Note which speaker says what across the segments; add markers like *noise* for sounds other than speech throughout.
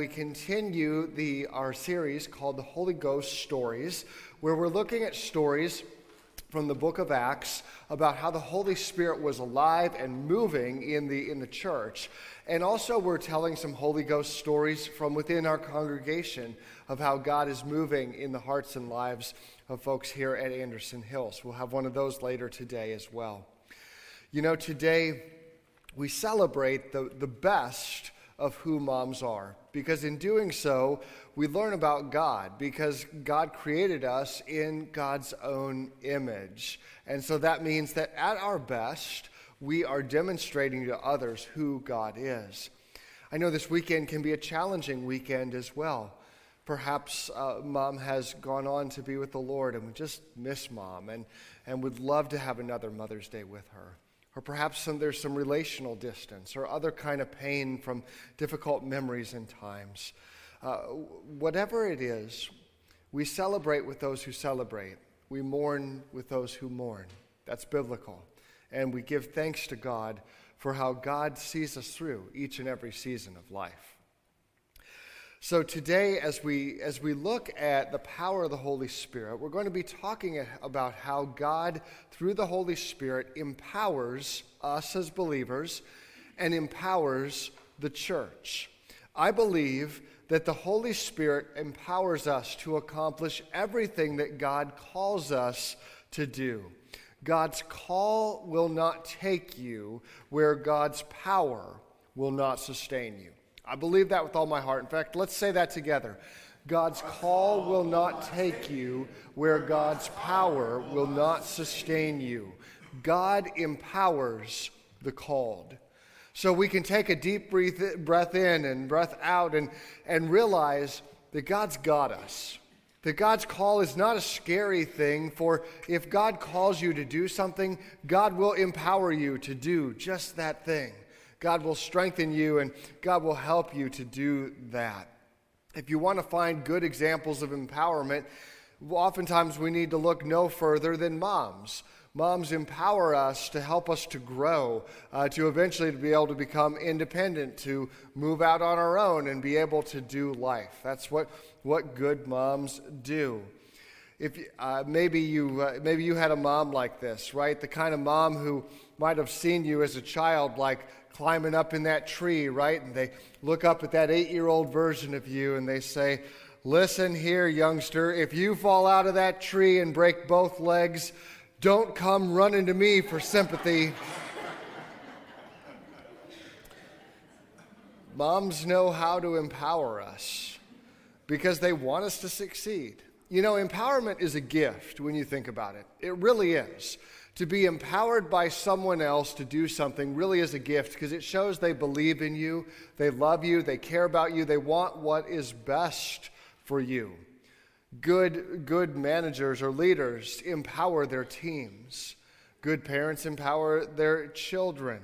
Speaker 1: We continue the, our series called the Holy Ghost Stories, where we're looking at stories from the book of Acts about how the Holy Spirit was alive and moving in the, in the church. And also, we're telling some Holy Ghost stories from within our congregation of how God is moving in the hearts and lives of folks here at Anderson Hills. We'll have one of those later today as well. You know, today we celebrate the, the best of who moms are. Because in doing so, we learn about God, because God created us in God's own image. And so that means that at our best, we are demonstrating to others who God is. I know this weekend can be a challenging weekend as well. Perhaps uh, mom has gone on to be with the Lord and we just miss mom and, and would love to have another Mother's Day with her or perhaps some, there's some relational distance or other kind of pain from difficult memories and times. Uh, whatever it is, we celebrate with those who celebrate. We mourn with those who mourn. That's biblical. And we give thanks to God for how God sees us through each and every season of life. So today, as we, as we look at the power of the Holy Spirit, we're going to be talking about how God, through the Holy Spirit, empowers us as believers and empowers the church. I believe that the Holy Spirit empowers us to accomplish everything that God calls us to do. God's call will not take you where God's power will not sustain you. I believe that with all my heart. In fact, let's say that together. God's call will not take you where God's power will not sustain you. God empowers the called. So we can take a deep breath in and breath out and, and realize that God's got us. That God's call is not a scary thing, for if God calls you to do something, God will empower you to do just that thing. God will strengthen you and God will help you to do that. If you want to find good examples of empowerment, oftentimes we need to look no further than moms. Moms empower us to help us to grow, uh, to eventually to be able to become independent, to move out on our own and be able to do life. That's what, what good moms do. If uh, maybe you uh, maybe you had a mom like this, right? The kind of mom who might have seen you as a child, like climbing up in that tree, right? And they look up at that eight year old version of you and they say, Listen here, youngster, if you fall out of that tree and break both legs, don't come running to me for sympathy. *laughs* Moms know how to empower us because they want us to succeed. You know, empowerment is a gift when you think about it. It really is to be empowered by someone else to do something really is a gift because it shows they believe in you, they love you, they care about you, they want what is best for you. Good, good managers or leaders empower their teams. Good parents empower their children.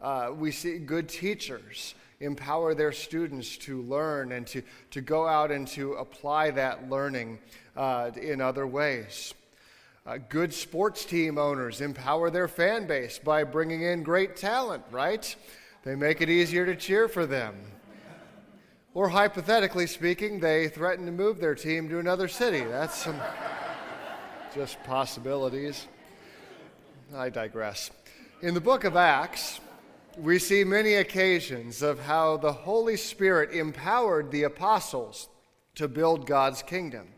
Speaker 1: Uh, we see good teachers empower their students to learn and to, to go out and to apply that learning uh, in other ways. Uh, good sports team owners empower their fan base by bringing in great talent, right? They make it easier to cheer for them. Or hypothetically speaking, they threaten to move their team to another city. That's some *laughs* just possibilities. I digress. In the book of Acts, we see many occasions of how the Holy Spirit empowered the apostles to build God's kingdom.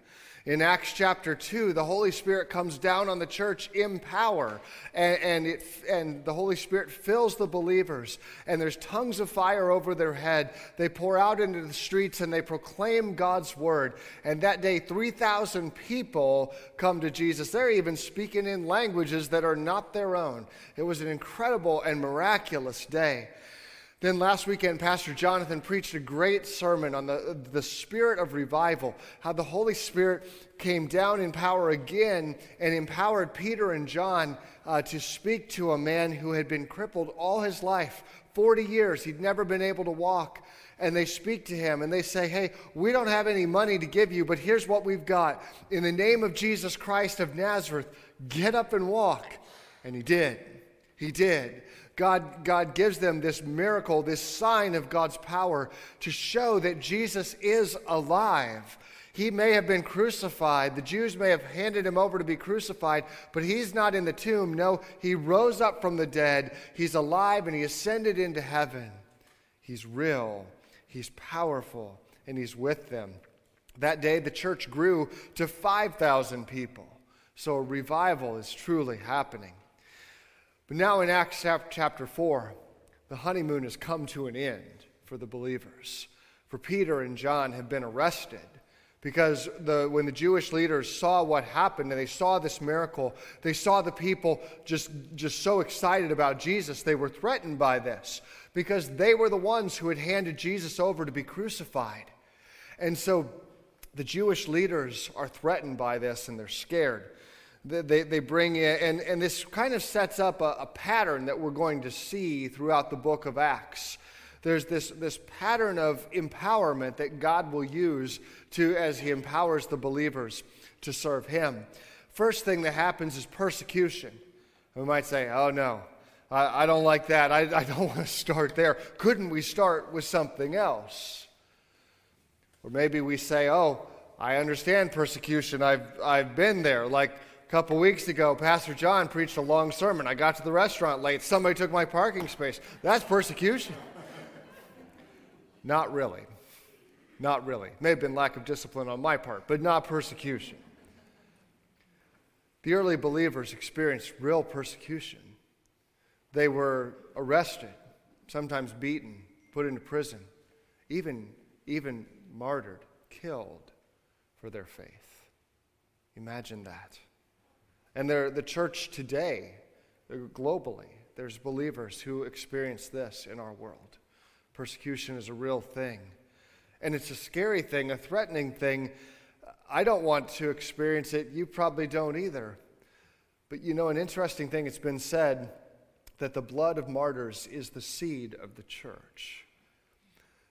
Speaker 1: In Acts chapter 2, the Holy Spirit comes down on the church in power, and, and, it, and the Holy Spirit fills the believers, and there's tongues of fire over their head. They pour out into the streets and they proclaim God's word. And that day, 3,000 people come to Jesus. They're even speaking in languages that are not their own. It was an incredible and miraculous day. Then last weekend, Pastor Jonathan preached a great sermon on the, the spirit of revival, how the Holy Spirit came down in power again and empowered Peter and John uh, to speak to a man who had been crippled all his life 40 years. He'd never been able to walk. And they speak to him and they say, Hey, we don't have any money to give you, but here's what we've got. In the name of Jesus Christ of Nazareth, get up and walk. And he did. He did. God, God gives them this miracle, this sign of God's power to show that Jesus is alive. He may have been crucified. The Jews may have handed him over to be crucified, but he's not in the tomb. No, he rose up from the dead. He's alive and he ascended into heaven. He's real, he's powerful, and he's with them. That day, the church grew to 5,000 people. So a revival is truly happening. But now in Acts chapter 4, the honeymoon has come to an end for the believers. For Peter and John have been arrested because the, when the Jewish leaders saw what happened and they saw this miracle, they saw the people just, just so excited about Jesus, they were threatened by this because they were the ones who had handed Jesus over to be crucified. And so the Jewish leaders are threatened by this and they're scared. They, they bring in, and, and this kind of sets up a, a pattern that we're going to see throughout the book of Acts there's this, this pattern of empowerment that God will use to as He empowers the believers to serve Him. First thing that happens is persecution. We might say, oh no, I, I don't like that. I, I don't *laughs* want to start there. Couldn't we start with something else? Or maybe we say, oh, I understand persecution. I've, I've been there. Like couple weeks ago, Pastor John preached a long sermon. I got to the restaurant late. Somebody took my parking space. That's persecution. Not really. Not really. May have been lack of discipline on my part, but not persecution. The early believers experienced real persecution. They were arrested, sometimes beaten, put into prison, even, even martyred, killed for their faith. Imagine that. And the church today, uh, globally, there's believers who experience this in our world. Persecution is a real thing. And it's a scary thing, a threatening thing. I don't want to experience it. You probably don't either. But you know, an interesting thing, it's been said that the blood of martyrs is the seed of the church.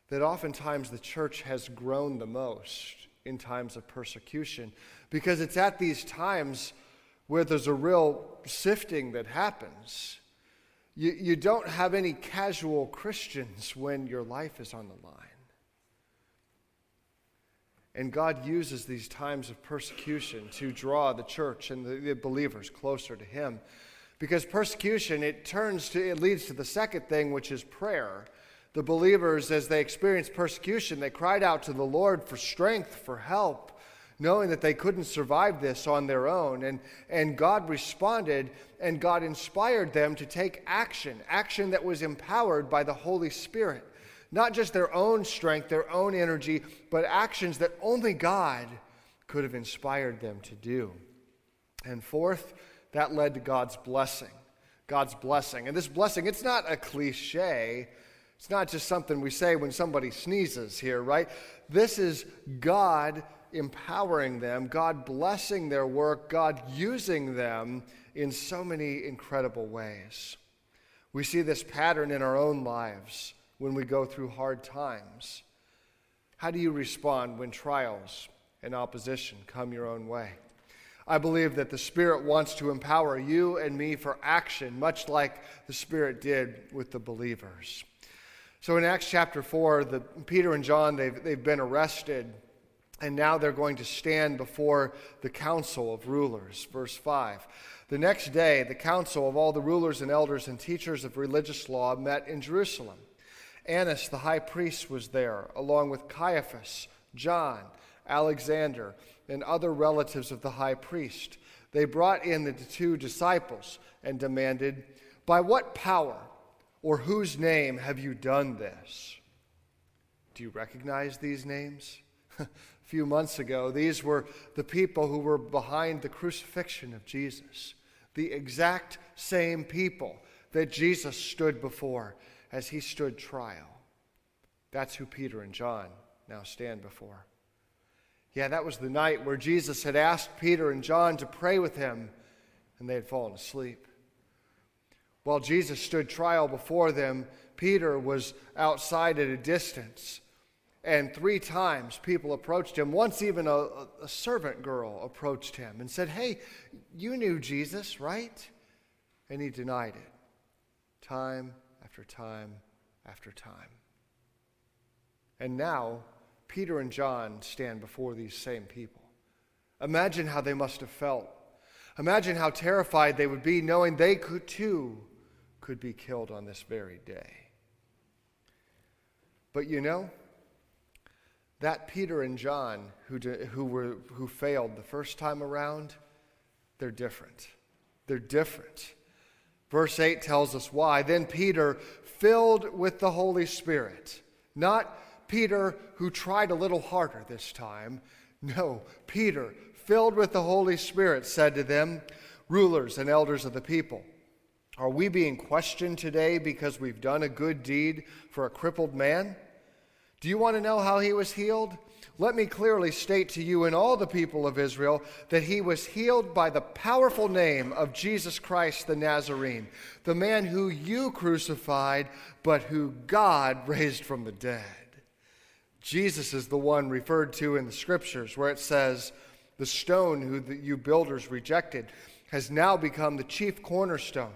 Speaker 1: That oftentimes the church has grown the most in times of persecution because it's at these times where there's a real sifting that happens. You, you don't have any casual Christians when your life is on the line. And God uses these times of persecution to draw the church and the, the, believers closer to Him. Because persecution, it turns to, it leads to the second thing, which is prayer. The believers, as they experienced persecution, they cried out to the Lord for strength, for help knowing that they couldn't survive this on their own. And, and God responded and God inspired them to take action, action that was empowered by the Holy Spirit. Not just their own strength, their own energy, but actions that only God could have inspired them to do. And fourth, that led to God's blessing. God's blessing. And this blessing, it's not a cliche. It's not just something we say when somebody sneezes here, right? This is God empowering them, God blessing their work, God using them in so many incredible ways. We see this pattern in our own lives when we go through hard times. How do you respond when trials and opposition come your own way? I believe that the Spirit wants to empower you and me for action, much like the Spirit did with the believers. So in Acts chapter 4, the, Peter and John, they've, they've been arrested and now they're going to stand before the council of rulers. Verse 5. The next day, the council of all the rulers and elders and teachers of religious law met in Jerusalem. Annas the high priest was there, along with Caiaphas, John, Alexander, and other relatives of the high priest. They brought in the two disciples and demanded, By what power or whose name have you done this? Do you recognize these names? *laughs* few months ago, these were the people who were behind the crucifixion of Jesus, the exact same people that Jesus stood before as he stood trial. That's who Peter and John now stand before. Yeah, that was the night where Jesus had asked Peter and John to pray with him, and they had fallen asleep. While Jesus stood trial before them, Peter was outside at a distance and three times people approached him. Once, even a, a, servant girl approached him and said, Hey, you knew Jesus, right? And he denied it time after time after time. And now, Peter and John stand before these same people. Imagine how they must have felt. Imagine how terrified they would be knowing they could too could be killed on this very day. But you know, that Peter and John who, who, were, who failed the first time around, they're different. They're different. Verse 8 tells us why. Then Peter, filled with the Holy Spirit, not Peter who tried a little harder this time. No, Peter, filled with the Holy Spirit, said to them, rulers and elders of the people, are we being questioned today because we've done a good deed for a crippled man? Do you want to know how he was healed? Let me clearly state to you and all the people of Israel that he was healed by the powerful name of Jesus Christ the Nazarene, the man who you crucified, but who God raised from the dead. Jesus is the one referred to in the scriptures where it says, The stone who you builders rejected has now become the chief cornerstone.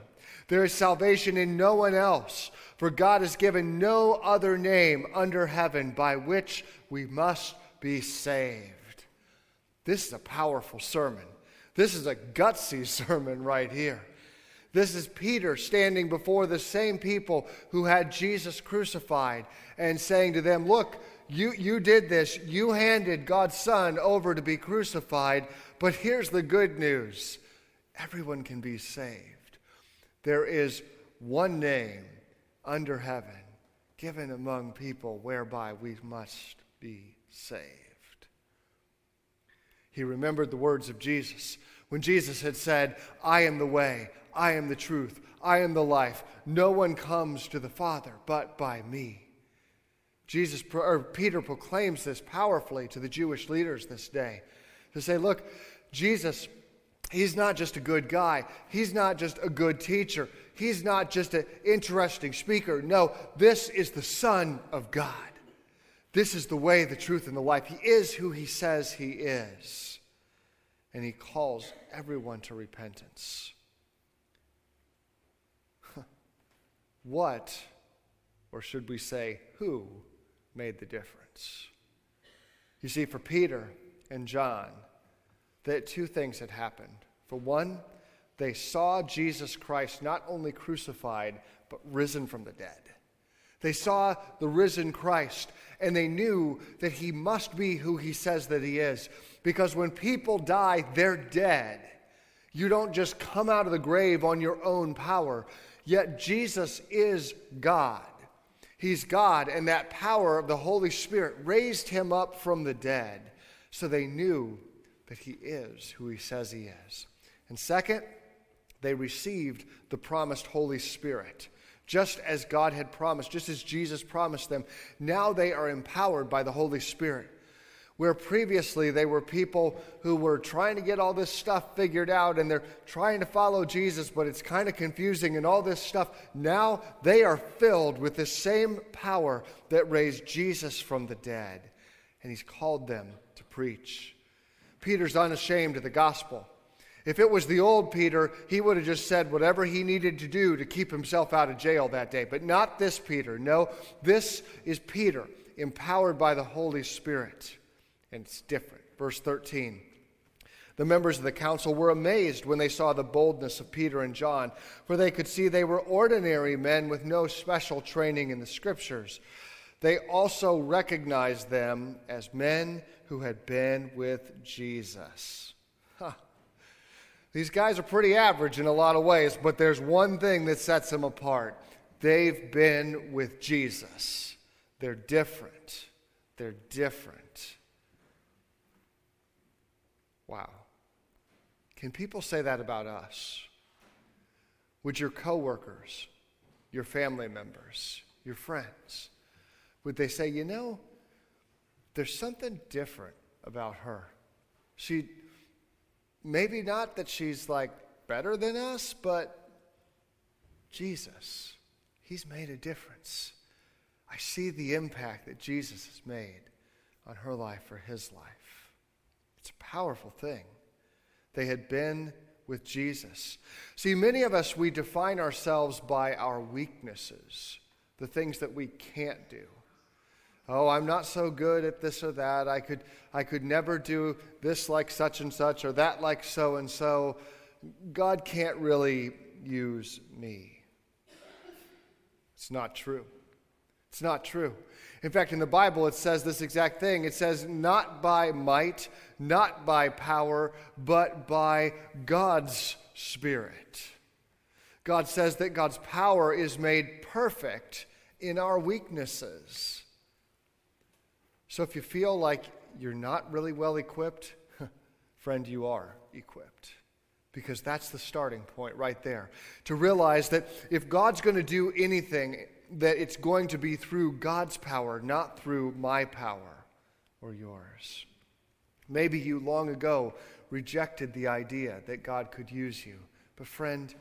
Speaker 1: There is salvation in no one else, for God has given no other name under heaven by which we must be saved. This is a powerful sermon. This is a gutsy *laughs* sermon right here. This is Peter standing before the same people who had Jesus crucified and saying to them, Look, you, you did this. You handed God's Son over to be crucified, but here's the good news everyone can be saved. There is one name under heaven given among people whereby we must be saved. He remembered the words of Jesus when Jesus had said, I am the way, I am the truth, I am the life. No one comes to the Father but by me. Jesus or Peter proclaims this powerfully to the Jewish leaders this day to say, look, Jesus He's not just a good guy. He's not just a good teacher. He's not just an interesting speaker. No, this is the Son of God. This is the way, the truth, and the life. He is who he says he is. And he calls everyone to repentance. *laughs* what, or should we say, who made the difference? You see, for Peter and John, that two things had happened. For one, they saw Jesus Christ not only crucified, but risen from the dead. They saw the risen Christ, and they knew that he must be who he says that he is. Because when people die, they're dead. You don't just come out of the grave on your own power. Yet Jesus is God. He's God, and that power of the Holy Spirit raised him up from the dead. So they knew that he is who he says he is. And second, they received the promised Holy Spirit. Just as God had promised, just as Jesus promised them, now they are empowered by the Holy Spirit. Where previously they were people who were trying to get all this stuff figured out and they're trying to follow Jesus, but it's kind of confusing and all this stuff. Now they are filled with the same power that raised Jesus from the dead. And he's called them to preach. Peter's unashamed of the gospel. If it was the old Peter, he would have just said whatever he needed to do to keep himself out of jail that day. But not this Peter. No, this is Peter, empowered by the Holy Spirit. And it's different. Verse 13. The members of the council were amazed when they saw the boldness of Peter and John, for they could see they were ordinary men with no special training in the scriptures. They also recognized them as men who had been with Jesus. These guys are pretty average in a lot of ways, but there's one thing that sets them apart. They've been with Jesus. They're different. They're different. Wow. Can people say that about us? Would your coworkers, your family members, your friends, would they say, you know, there's something different about her. She, maybe not that she's like better than us, but Jesus, He's made a difference. I see the impact that Jesus has made on her life for His life. It's a powerful thing. They had been with Jesus. See, many of us, we define ourselves by our weaknesses, the things that we can't do. Oh, I'm not so good at this or that. I could, I could never do this like such and such or that like so and so. God can't really use me. It's not true. It's not true. In fact, in the Bible, it says this exact thing. It says, not by might, not by power, but by God's Spirit. God says that God's power is made perfect in our weaknesses. So if you feel like you're not really well equipped, *laughs* friend, you are equipped. Because that's the starting point right there. To realize that if God's going to do anything, that it's going to be through God's power, not through my power or yours. Maybe you long ago rejected the idea that God could use you. But, friend,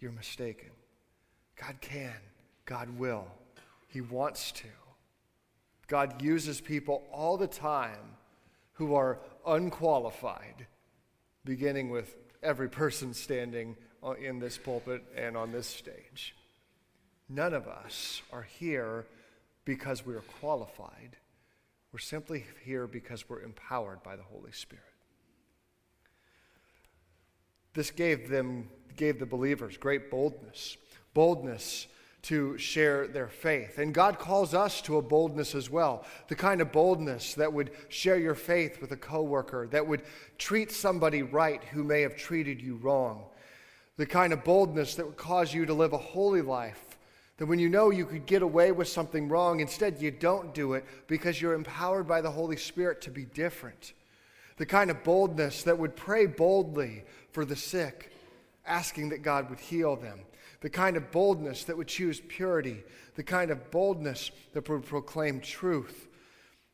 Speaker 1: you're mistaken. God can, God will, He wants to. God uses people all the time who are unqualified, beginning with every person standing in this pulpit and on this stage. None of us are here because we are qualified. We're simply here because we're empowered by the Holy Spirit. This gave them gave the believers great boldness. Boldness to share their faith. And God calls us to a boldness as well. The kind of boldness that would share your faith with a coworker, that would treat somebody right who may have treated you wrong. The kind of boldness that would cause you to live a holy life. That when you know you could get away with something wrong, instead you don't do it because you're empowered by the Holy Spirit to be different. The kind of boldness that would pray boldly for the sick, asking that God would heal them the kind of boldness that would choose purity, the kind of boldness that would proclaim truth.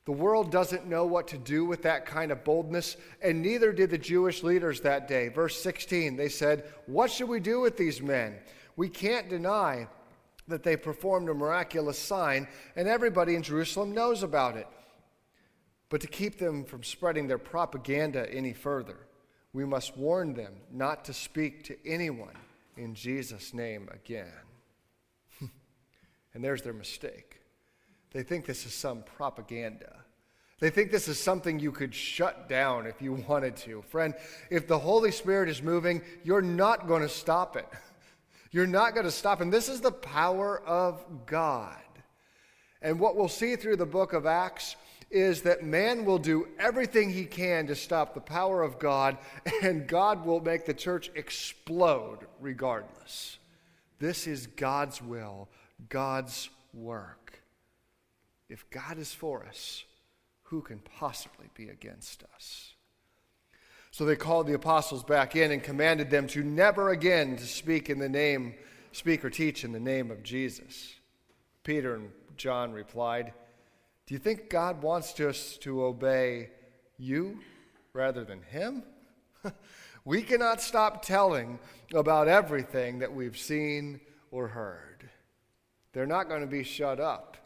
Speaker 1: The world doesn't know what to do with that kind of boldness, and neither did the Jewish leaders that day. Verse 16, they said, What should we do with these men? We can't deny that they performed a miraculous sign, and everybody in Jerusalem knows about it. But to keep them from spreading their propaganda any further, we must warn them not to speak to anyone in Jesus' name again. *laughs* and there's their mistake. They think this is some propaganda. They think this is something you could shut down if you *laughs* wanted to. Friend, if the Holy Spirit is moving, you're not going to stop it. *laughs* You're not going to stop. And this is the power of God. And what we'll see through the book of Acts is that man will do everything he can to stop the power of God, *laughs* and God will make the church explode regardless. This is God's will, God's work. If God is for us, who can possibly be against us? So they called the apostles back in and commanded them to never again to speak in the name, speak or teach in the name of Jesus. Peter and John replied, do you think God wants us to obey you rather than Him? *laughs* we cannot stop telling about everything that we've seen or heard. They're not going to be shut up.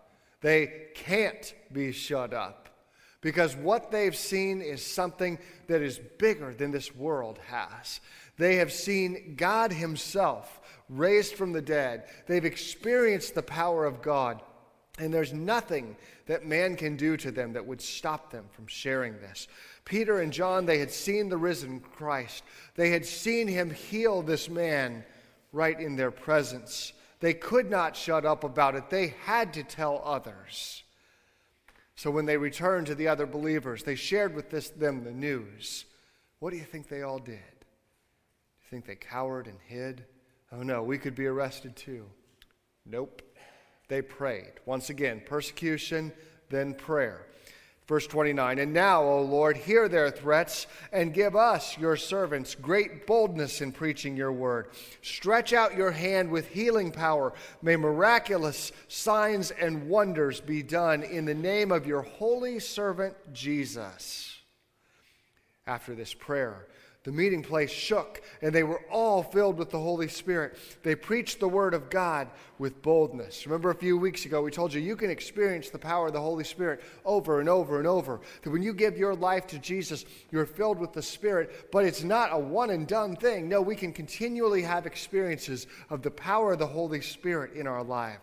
Speaker 1: They can't be shut up because what they've seen is something that is bigger than this world has. They have seen God Himself raised from the dead, they've experienced the power of God. And there's nothing that man can do to them that would stop them from sharing this. Peter and John, they had seen the risen Christ. They had seen him heal this man right in their presence. They could not shut up about it, they had to tell others. So when they returned to the other believers, they shared with this, them the news. What do you think they all did? Do you think they cowered and hid? Oh no, we could be arrested too. Nope they prayed. Once again, persecution, then prayer. Verse 29 And now, O Lord, hear their threats and give us, your servants, great boldness in preaching your word. Stretch out your hand with healing power. May miraculous signs and wonders be done in the name of your holy servant Jesus. After this prayer, The meeting place shook, and they were all filled with the Holy Spirit. They preached the Word of God with boldness. Remember a few weeks ago, we told you you can experience the power of the Holy Spirit over and over and over. That when you give your life to Jesus, you're filled with the Spirit, but it's not a one and done thing. No, we can continually have experiences of the power of the Holy Spirit in our life.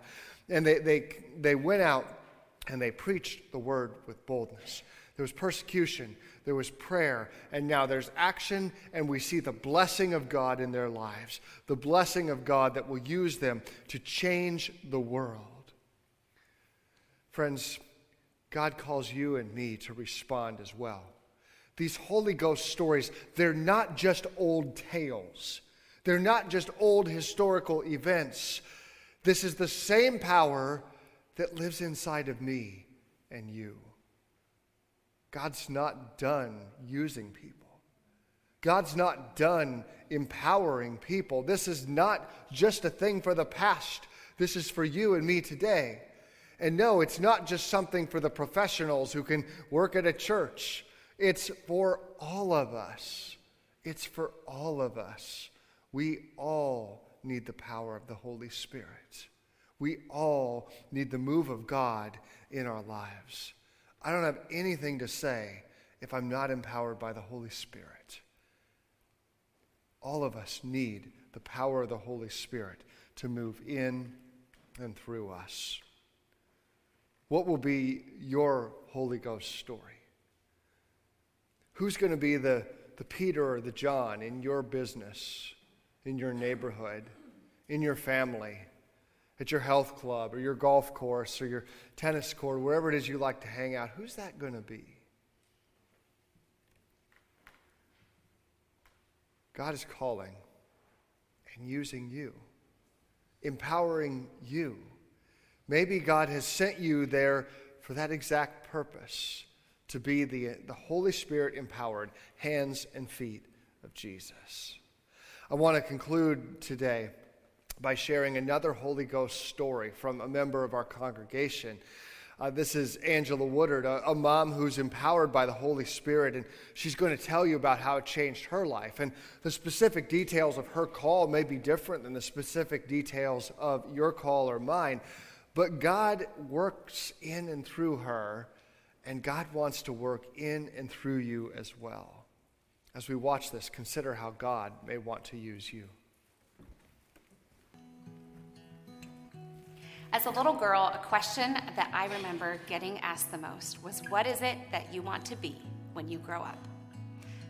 Speaker 1: And they, they, they went out and they preached the Word with boldness. There was persecution there was prayer, and now there's action, and we see the blessing of God in their lives, the blessing of God that will use them to change the world. Friends, God calls you and me to respond as well. These Holy Ghost stories, they're not just old tales. They're not just old historical events. This is the same power that lives inside of me and you. God's not done using people. God's not done empowering people. This is not just a thing for the past. This is for you and me today. And no, it's not just something for the professionals who can work at a church. It's for all of us. It's for all of us. We all need the power of the Holy Spirit. We all need the move of God in our lives. I don't have anything to say if I'm not empowered by the Holy Spirit. All of us need the power of the Holy Spirit to move in and through us. What will be your Holy Ghost story? Who's going to be the, the Peter or the John in your business, in your neighborhood, in your family? At your health club or your golf course or your tennis court, wherever it is you like to hang out, who's that going to be? God is calling and using you, empowering you. Maybe God has sent you there for that exact purpose to be the, the Holy Spirit empowered hands and feet of Jesus. I want to conclude today by sharing another Holy Ghost story from a member of our congregation. Uh, this is Angela Woodard, a, a, mom who's empowered by the Holy Spirit, and she's going to tell you about how it changed her life. And the specific details of her call may be different than the specific details of your call or mine, but God works in and through her, and God wants to work in and through you as well. As we watch this, consider how God may want to use you.
Speaker 2: As a little girl, a question that I remember getting asked the most was, What is it that you want to be when you grow up?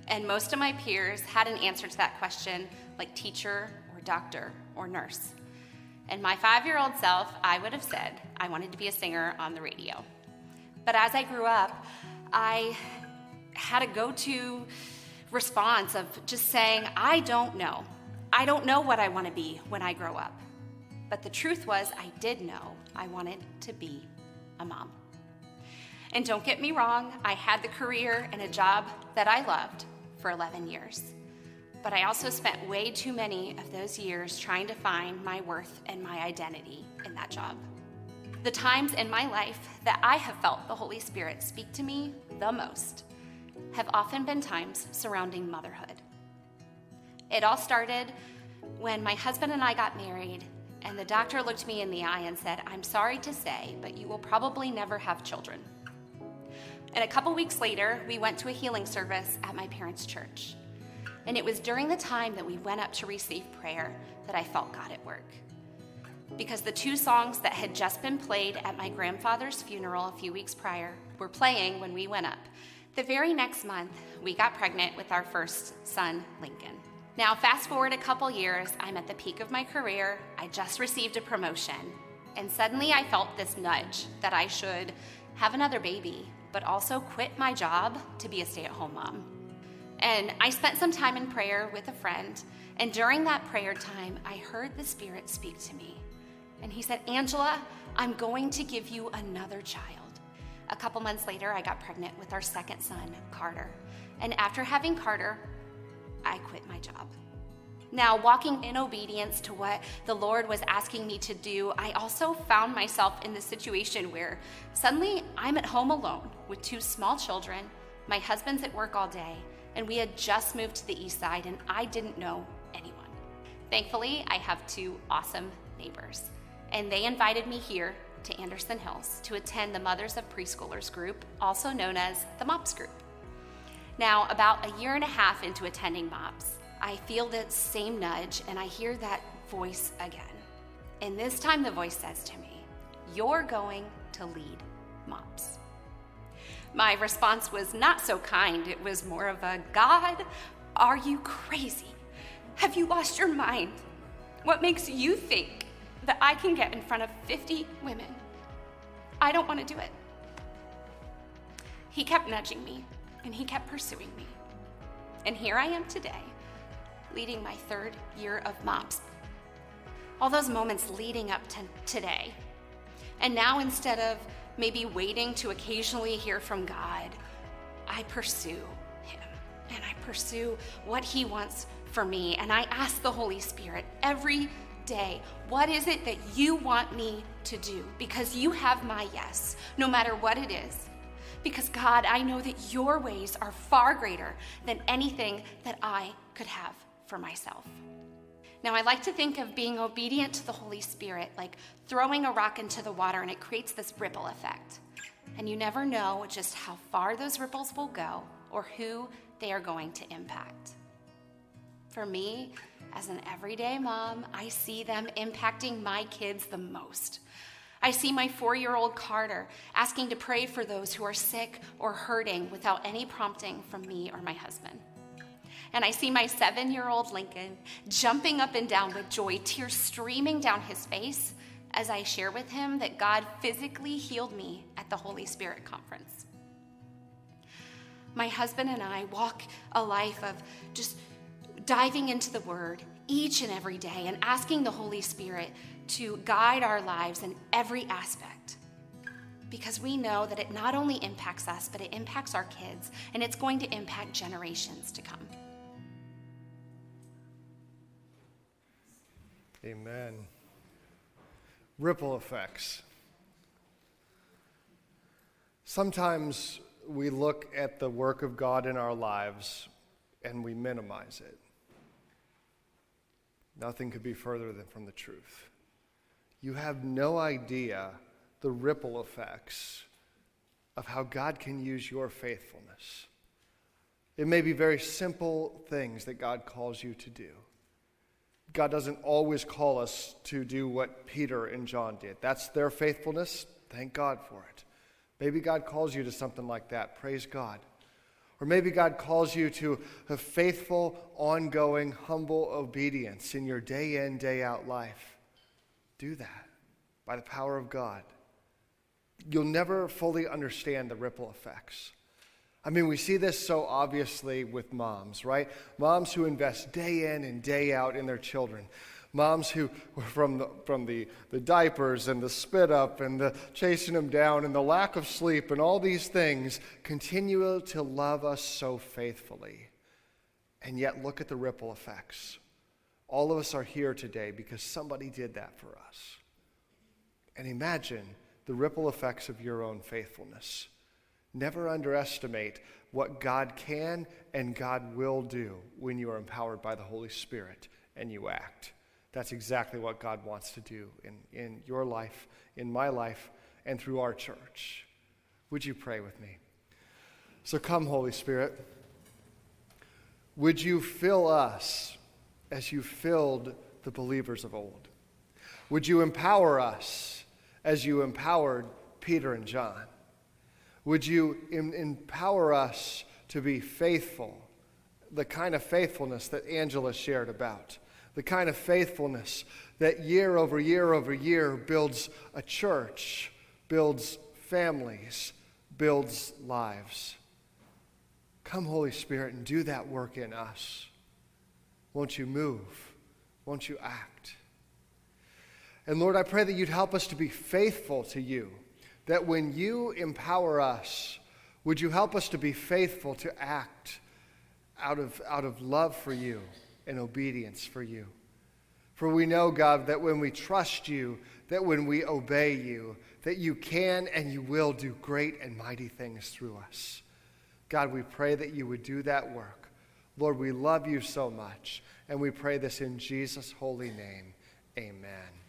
Speaker 2: And most of my peers had an answer to that question, like teacher or doctor or nurse. And my five year old self, I would have said I wanted to be a singer on the radio. But as I grew up, I had a go to response of just saying, I don't know. I don't know what I want to be when I grow up. But the truth was, I did know I wanted to be a mom. And don't get me wrong, I had the career and a job that I loved for 11 years. But I also spent way too many of those years trying to find my worth and my identity in that job. The times in my life that I have felt the Holy Spirit speak to me the most have often been times surrounding motherhood. It all started when my husband and I got married and the doctor looked me in the eye and said, I'm sorry to say, but you will probably never have children. And a couple weeks later, we went to a healing service at my parents' church. And it was during the time that we went up to receive prayer that I felt God at work. Because the two songs that had just been played at my grandfather's funeral a few weeks prior were playing when we went up. The very next month, we got pregnant with our first son, Lincoln. Now, fast forward a couple years, I'm at the peak of my career. I just received a promotion. And suddenly I felt this nudge that I should have another baby, but also quit my job to be a stay at home mom. And I spent some time in prayer with a friend. And during that prayer time, I heard the Spirit speak to me. And he said, Angela, I'm going to give you another child. A couple months later, I got pregnant with our second son, Carter. And after having Carter, I quit my job. Now, walking in obedience to what the Lord was asking me to do, I also found myself in the situation where suddenly I'm at home alone with two small children, my husband's at work all day, and we had just moved to the east side, and I didn't know anyone. Thankfully, I have two awesome neighbors, and they invited me here to Anderson Hills to attend the Mothers of Preschoolers group, also known as the MOPS group. Now, about a year and a half into attending MOPS, I feel that same nudge and I hear that voice again. And this time the voice says to me, You're going to lead MOPS. My response was not so kind. It was more of a God, are you crazy? Have you lost your mind? What makes you think that I can get in front of 50 women? I don't want to do it. He kept nudging me and he kept pursuing me. And here I am today, leading my third year of MOPS. All those moments leading up to today. And now instead of maybe waiting to occasionally hear from God, I pursue Him and I pursue what He wants for me. And I ask the Holy Spirit every day, what is it that you want me to do? Because you have my yes, no matter what it is. Because God, I know that your ways are far greater than anything that I could have for myself. Now, I like to think of being obedient to the Holy Spirit like throwing a rock into the water and it creates this ripple effect. And you never know just how far those ripples will go or who they are going to impact. For me, as an everyday mom, I see them impacting my kids the most. I see my four year old Carter asking to pray for those who are sick or hurting without any prompting from me or my husband. And I see my seven year old Lincoln jumping up and down with joy, tears streaming down his face as I share with him that God physically healed me at the Holy Spirit conference. My husband and I walk a life of just diving into the Word each and every day and asking the Holy Spirit to guide our lives in every aspect. Because we know that it not only impacts us, but it impacts our kids, and it's going to impact generations to come.
Speaker 1: Amen. Ripple effects. Sometimes we look at the work of God in our lives and we minimize it. Nothing could be further than from the truth. You have no idea the ripple effects of how God can use your faithfulness. It may be very simple things that God calls you to do. God doesn't always call us to do what Peter and John did. That's their faithfulness. Thank God for it. Maybe God calls you to something like that. Praise God. Or maybe God calls you to a faithful, ongoing, humble obedience in your day in, day out life. Do that by the power of God. You'll never fully understand the ripple effects. I mean, we see this so obviously with moms, right? Moms who invest day in and day out in their children. Moms who, from the, from the, the diapers and the spit up and the chasing them down and the lack of sleep and all these things, continue to love us so faithfully. And yet, look at the ripple effects. All of us are here today because somebody did that for us. And imagine the ripple effects of your own faithfulness. Never underestimate what God can and God will do when you are empowered by the Holy Spirit and you act. That's exactly what God wants to do in, in your life, in my life, and through our church. Would you pray with me? So come, Holy Spirit. Would you fill us as you filled the believers of old? Would you empower us as you empowered Peter and John? Would you em- empower us to be faithful, the kind of faithfulness that Angela shared about? the kind of faithfulness that year over year over year builds a church, builds families, builds lives. Come, Holy Spirit, and do that work in us. Won't you move? Won't you act? And Lord, I pray that you'd help us to be faithful to you, that when you empower us, would you help us to be faithful to act out of, out of love for you? and obedience for you. For we know, God, that when we trust you, that when we obey you, that you can and you will do great and mighty things through us. God, we pray that you would do that work. Lord, we love you so much. And we pray this in Jesus' holy name. Amen.